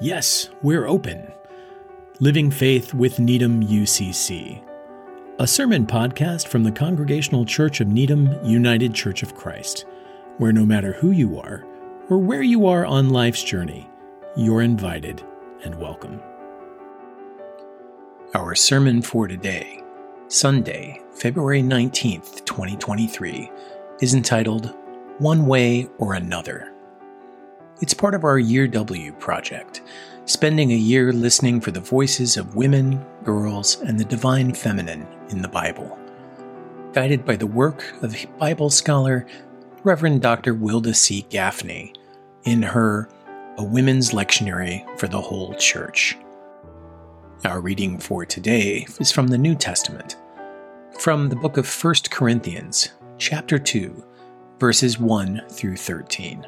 Yes, we're open. Living Faith with Needham UCC, a sermon podcast from the Congregational Church of Needham United Church of Christ, where no matter who you are or where you are on life's journey, you're invited and welcome. Our sermon for today, Sunday, February 19th, 2023, is entitled One Way or Another. It's part of our Year W project, spending a year listening for the voices of women, girls, and the divine feminine in the Bible. Guided by the work of Bible scholar Reverend Dr. Wilda C. Gafney in her A Women's Lectionary for the Whole Church. Our reading for today is from the New Testament, from the book of 1 Corinthians, chapter 2, verses 1 through 13.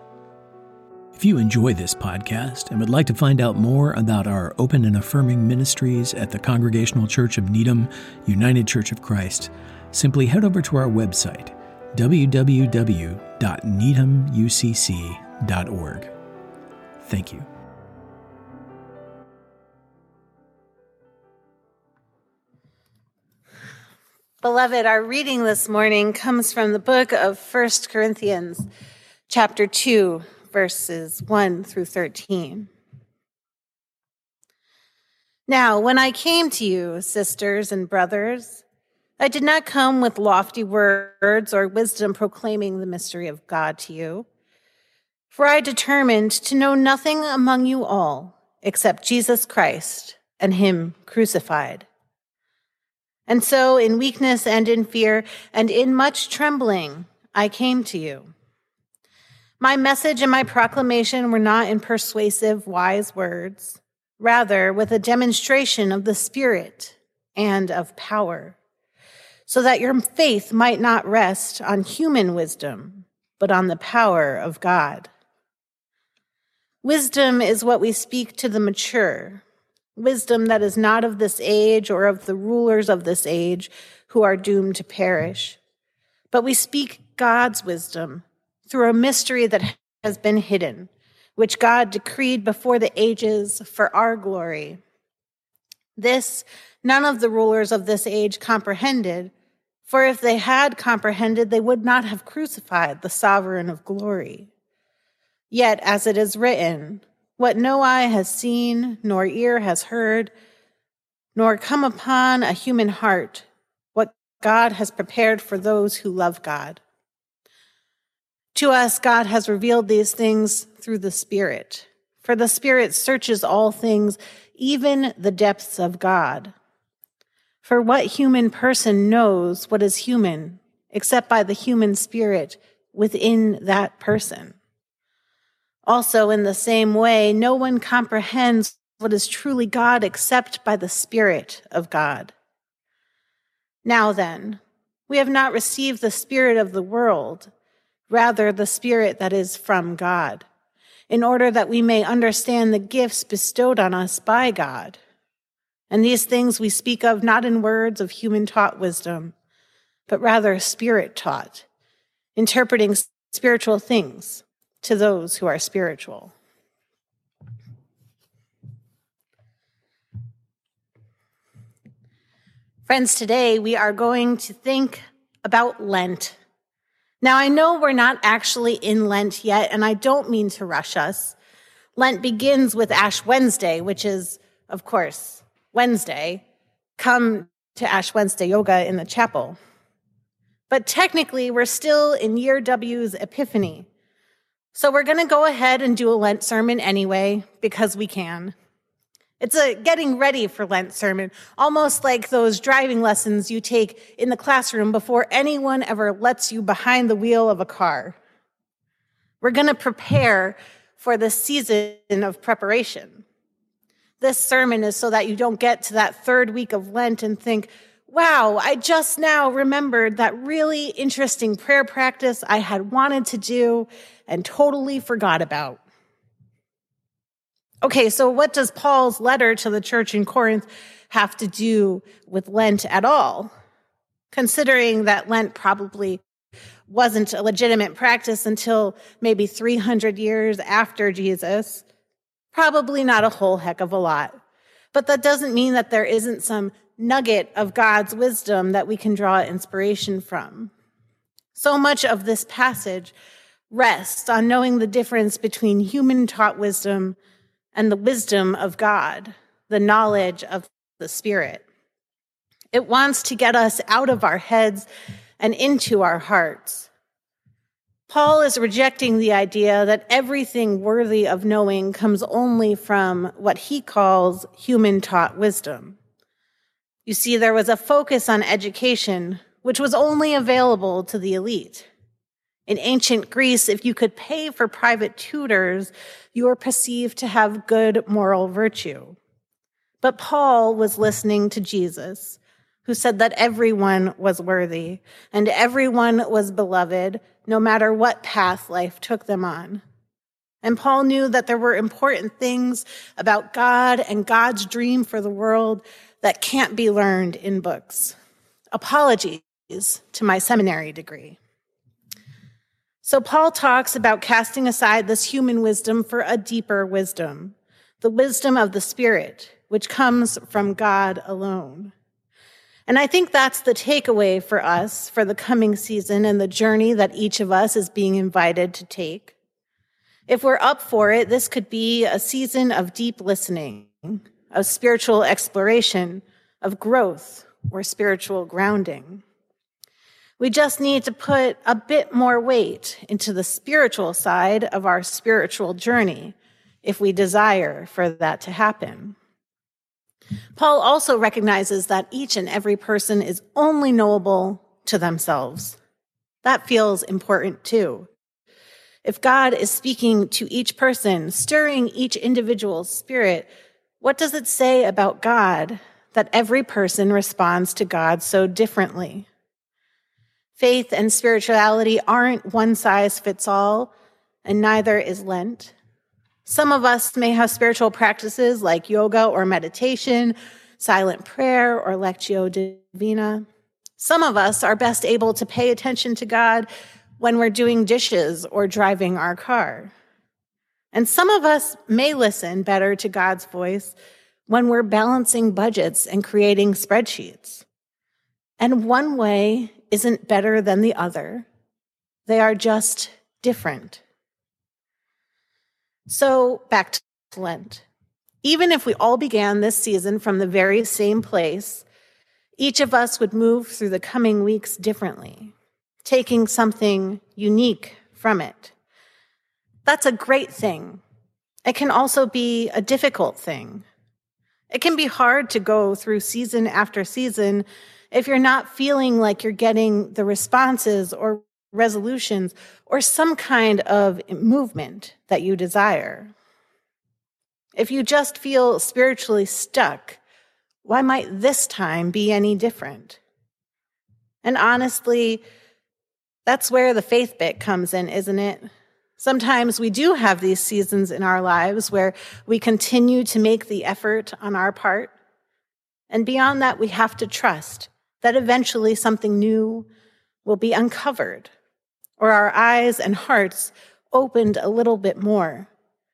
If you enjoy this podcast and would like to find out more about our open and affirming ministries at the Congregational Church of Needham, United Church of Christ, simply head over to our website, www.needhamucc.org. Thank you. Beloved, our reading this morning comes from the book of 1 Corinthians, chapter 2, verses 1 through 13. Now, when I came to you, sisters and brothers, I did not come with lofty words or wisdom proclaiming the mystery of God to you. For I determined to know nothing among you all except Jesus Christ and Him crucified. And so, in weakness and in fear and in much trembling, I came to you. My message and my proclamation were not in persuasive, wise words, rather, with a demonstration of the Spirit and of power, so that your faith might not rest on human wisdom, but on the power of God. Wisdom is what we speak to the mature, wisdom that is not of this age or of the rulers of this age who are doomed to perish. But we speak God's wisdom through a mystery that has been hidden, which God decreed before the ages for our glory. This none of the rulers of this age comprehended, for if they had comprehended, they would not have crucified the sovereign of glory. Yet, as it is written, what no eye has seen, nor ear has heard, nor come upon a human heart, what God has prepared for those who love God. To us, God has revealed these things through the Spirit. For the Spirit searches all things, even the depths of God. For what human person knows what is human except by the human spirit within that person? Also, in the same way, no one comprehends what is truly God except by the Spirit of God. Now then, we have not received the Spirit of the world rather the Spirit that is from God, in order that we may understand the gifts bestowed on us by God. And these things we speak of not in words of human taught wisdom, but rather spirit taught, interpreting spiritual things to those who are spiritual. Friends, today we are going to think about Lent now, I know we're not actually in Lent yet, and I don't mean to rush us. Lent begins with Ash Wednesday, which is, of course, Wednesday. Come to Ash Wednesday yoga in the chapel. But technically, we're still in year W's Epiphany. So we're going to go ahead and do a Lent sermon anyway, because we can. It's a getting ready for Lent sermon, almost like those driving lessons you take in the classroom before anyone ever lets you behind the wheel of a car. We're going to prepare for the season of preparation. This sermon is so that you don't get to that third week of Lent and think, wow, I just now remembered that really interesting prayer practice I had wanted to do and totally forgot about. Okay, so what does Paul's letter to the church in Corinth have to do with Lent at all? Considering that Lent probably wasn't a legitimate practice until maybe 300 years after Jesus. Probably not a whole heck of a lot. But that doesn't mean that there isn't some nugget of God's wisdom that we can draw inspiration from. So much of this passage rests on knowing the difference between human taught wisdom and the wisdom of God, the knowledge of the Spirit. It wants to get us out of our heads and into our hearts. Paul is rejecting the idea that everything worthy of knowing comes only from what he calls human taught wisdom. You see, there was a focus on education, which was only available to the elite. In ancient Greece, if you could pay for private tutors, you were perceived to have good moral virtue. But Paul was listening to Jesus, who said that everyone was worthy and everyone was beloved, no matter what path life took them on. And Paul knew that there were important things about God and God's dream for the world that can't be learned in books. Apologies to my seminary degree. So, Paul talks about casting aside this human wisdom for a deeper wisdom, the wisdom of the Spirit, which comes from God alone. And I think that's the takeaway for us for the coming season and the journey that each of us is being invited to take. If we're up for it, this could be a season of deep listening, of spiritual exploration, of growth or spiritual grounding. We just need to put a bit more weight into the spiritual side of our spiritual journey if we desire for that to happen. Paul also recognizes that each and every person is only knowable to themselves. That feels important too. If God is speaking to each person, stirring each individual's spirit, what does it say about God that every person responds to God so differently? Faith and spirituality aren't one size fits all, and neither is Lent. Some of us may have spiritual practices like yoga or meditation, silent prayer, or lectio divina. Some of us are best able to pay attention to God when we're doing dishes or driving our car. And some of us may listen better to God's voice when we're balancing budgets and creating spreadsheets. And one way isn't better than the other, they are just different. So, back to Lent. Even if we all began this season from the very same place, each of us would move through the coming weeks differently, taking something unique from it. That's a great thing. It can also be a difficult thing. It can be hard to go through season after season if you're not feeling like you're getting the responses or resolutions or some kind of movement that you desire. If you just feel spiritually stuck, why might this time be any different? And honestly, that's where the faith bit comes in, isn't it? Sometimes we do have these seasons in our lives where we continue to make the effort on our part. And beyond that, we have to trust that eventually something new will be uncovered or our eyes and hearts opened a little bit more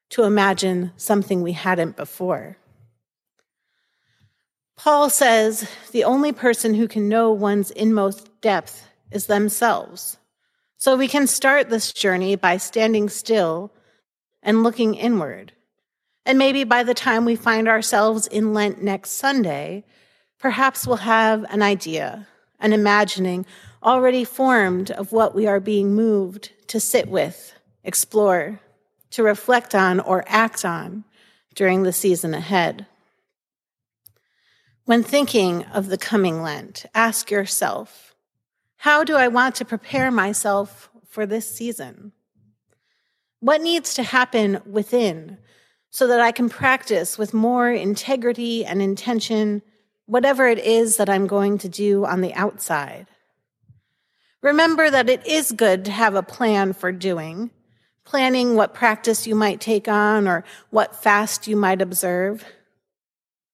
to imagine something we hadn't before. Paul says the only person who can know one's inmost depth is themselves. So we can start this journey by standing still and looking inward. And maybe by the time we find ourselves in Lent next Sunday, perhaps we'll have an idea, an imagining already formed of what we are being moved to sit with, explore, to reflect on, or act on during the season ahead. When thinking of the coming Lent, ask yourself how do I want to prepare myself for this season? What needs to happen within so that I can practice with more integrity and intention whatever it is that I'm going to do on the outside. Remember that it is good to have a plan for doing, planning what practice you might take on or what fast you might observe.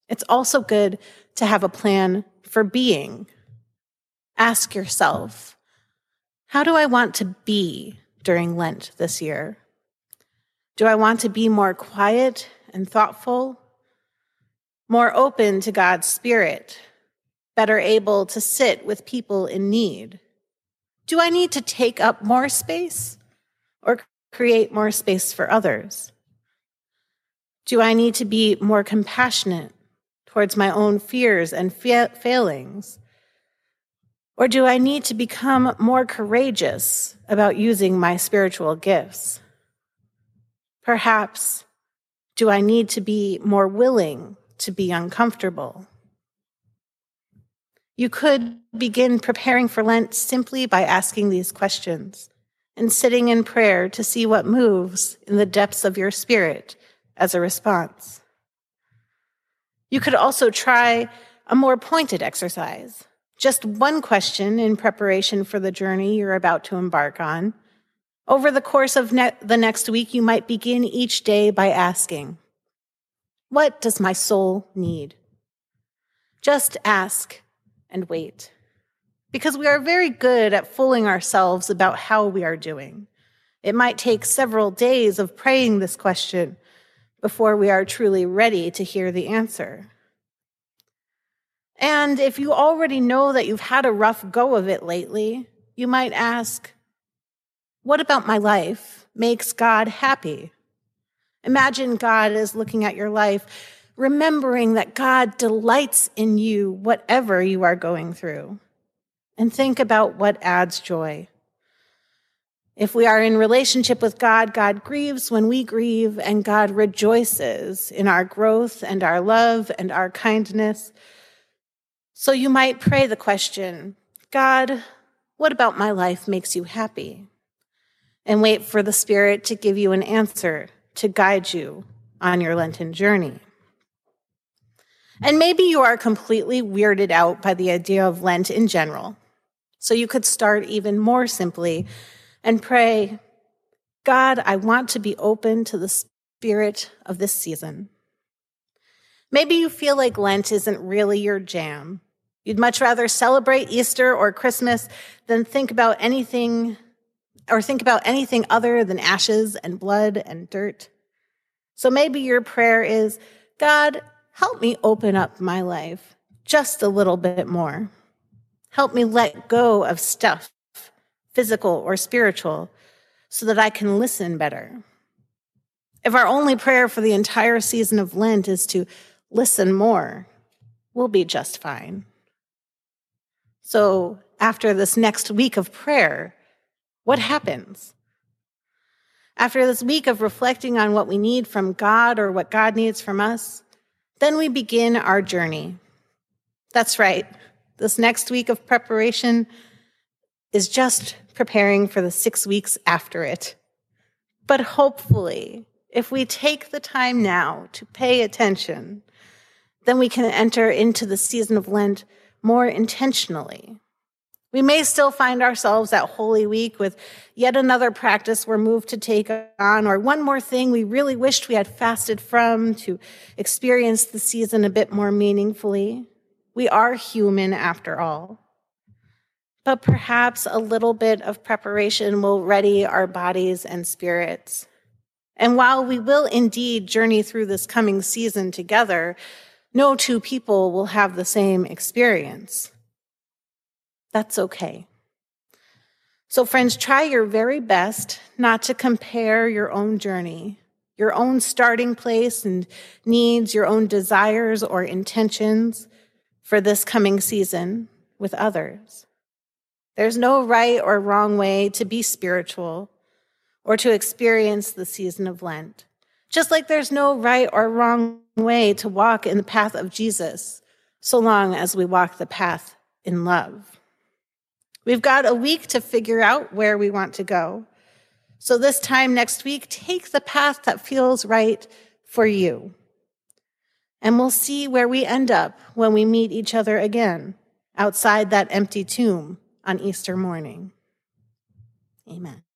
It's also good to have a plan for being. Ask yourself, how do I want to be during Lent this year? Do I want to be more quiet and thoughtful, more open to God's Spirit, better able to sit with people in need? Do I need to take up more space or create more space for others? Do I need to be more compassionate towards my own fears and fa- failings? Or do I need to become more courageous about using my spiritual gifts? Perhaps, do I need to be more willing to be uncomfortable? You could begin preparing for Lent simply by asking these questions and sitting in prayer to see what moves in the depths of your spirit as a response. You could also try a more pointed exercise. Just one question in preparation for the journey you're about to embark on. Over the course of ne- the next week, you might begin each day by asking, What does my soul need? Just ask and wait. Because we are very good at fooling ourselves about how we are doing. It might take several days of praying this question before we are truly ready to hear the answer. And if you already know that you've had a rough go of it lately, you might ask, What about my life makes God happy? Imagine God is looking at your life, remembering that God delights in you, whatever you are going through. And think about what adds joy. If we are in relationship with God, God grieves when we grieve, and God rejoices in our growth and our love and our kindness. So you might pray the question God, what about my life makes you happy? And wait for the Spirit to give you an answer to guide you on your Lenten journey. And maybe you are completely weirded out by the idea of Lent in general. So you could start even more simply and pray, God, I want to be open to the spirit of this season. Maybe you feel like Lent isn't really your jam. You'd much rather celebrate Easter or Christmas than think about anything or think about anything other than ashes and blood and dirt. So maybe your prayer is, God, help me open up my life just a little bit more. Help me let go of stuff physical or spiritual, so that I can listen better. If our only prayer for the entire season of Lent is to listen more, we'll be just fine. So, after this next week of prayer, what happens? After this week of reflecting on what we need from God or what God needs from us, then we begin our journey. That's right. This next week of preparation is just preparing for the six weeks after it. But hopefully, if we take the time now to pay attention, then we can enter into the season of Lent more intentionally. We may still find ourselves at Holy Week with yet another practice we're moved to take on, or one more thing we really wished we had fasted from to experience the season a bit more meaningfully. We are human after all but perhaps a little bit of preparation will ready our bodies and spirits. And while we will indeed journey through this coming season together, no two people will have the same experience. That's okay. So, friends, try your very best not to compare your own journey, your own starting place and needs, your own desires or intentions for this coming season with others. There's no right or wrong way to be spiritual or to experience the season of Lent. Just like there's no right or wrong way to walk in the path of Jesus, so long as we walk the path in love. We've got a week to figure out where we want to go. So this time next week, take the path that feels right for you. And we'll see where we end up when we meet each other again outside that empty tomb on Easter morning. Amen.